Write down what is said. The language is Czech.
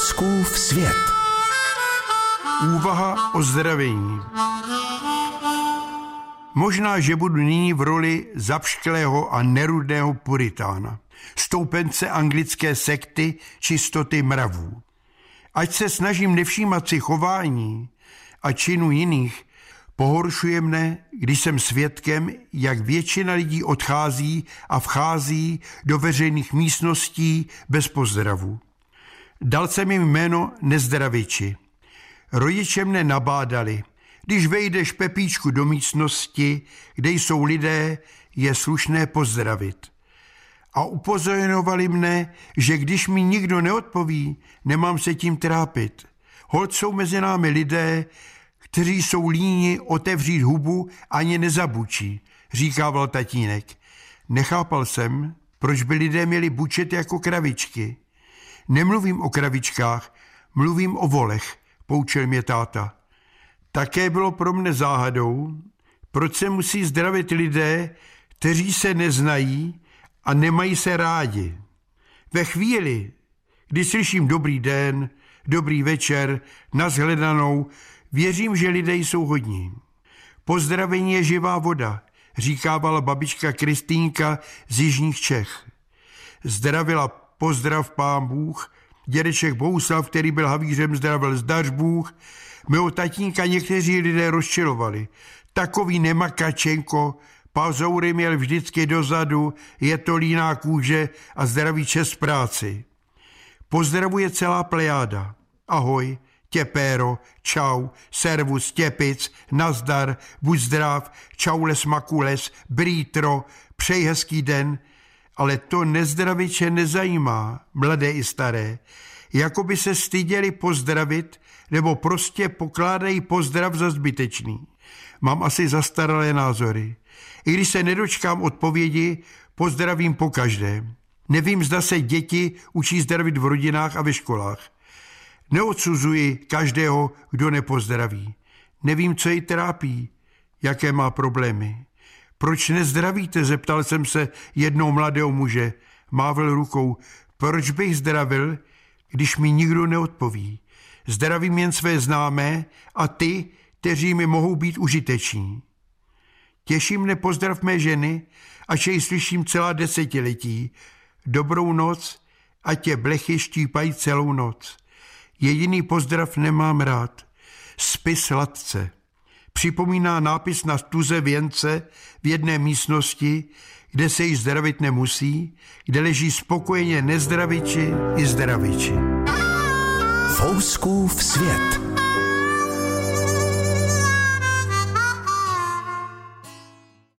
Fouskův svět. Úvaha o zdravení. Možná, že budu nyní v roli zapšklého a nerudného puritána, stoupence anglické sekty čistoty mravů. Ať se snažím nevšímat si chování a činu jiných, pohoršuje mne, když jsem svědkem, jak většina lidí odchází a vchází do veřejných místností bez pozdravu. Dal jsem jim jméno nezdraviči. Rodiče mne nabádali, když vejdeš Pepíčku do místnosti, kde jsou lidé, je slušné pozdravit. A upozorňovali mne, že když mi nikdo neodpoví, nemám se tím trápit. Holt jsou mezi námi lidé, kteří jsou líni otevřít hubu ani nezabučí, říkával tatínek. Nechápal jsem, proč by lidé měli bučet jako kravičky. Nemluvím o kravičkách, mluvím o volech, poučil mě táta. Také bylo pro mne záhadou, proč se musí zdravit lidé, kteří se neznají a nemají se rádi. Ve chvíli, kdy slyším dobrý den, dobrý večer, nazhledanou, věřím, že lidé jsou hodní. Pozdravení je živá voda, říkávala babička Kristýnka z Jižních Čech. Zdravila pozdrav pán Bůh, dědeček Bouslav, který byl havířem, zdravil zdař Bůh, Mého tatínka někteří lidé rozčilovali. Takový nemakačenko, Pazoury měl vždycky dozadu, je to líná kůže a zdravý čest práci. Pozdravuje celá plejáda. Ahoj, těpéro, čau, servus, těpic, nazdar, buď zdrav, čaules makules, brítro, přeji hezký den, ale to nezdraviče nezajímá, mladé i staré, jako by se styděli pozdravit nebo prostě pokládají pozdrav za zbytečný. Mám asi zastaralé názory. I když se nedočkám odpovědi, pozdravím po každém. Nevím, zda se děti učí zdravit v rodinách a ve školách. Neodsuzuji každého, kdo nepozdraví. Nevím, co jej trápí, jaké má problémy. Proč nezdravíte, zeptal jsem se jednou mladého muže. Mávil rukou. Proč bych zdravil, když mi nikdo neodpoví? Zdravím jen své známé a ty, kteří mi mohou být užiteční. Těší mne pozdrav mé ženy, až jej slyším celá desetiletí. Dobrou noc a tě blechy štípají celou noc. Jediný pozdrav nemám rád. Spi sladce. Připomíná nápis na tuze věnce v jedné místnosti, kde se již zdravit nemusí, kde leží spokojeně nezdraviči i zdraviči. Fouskův svět.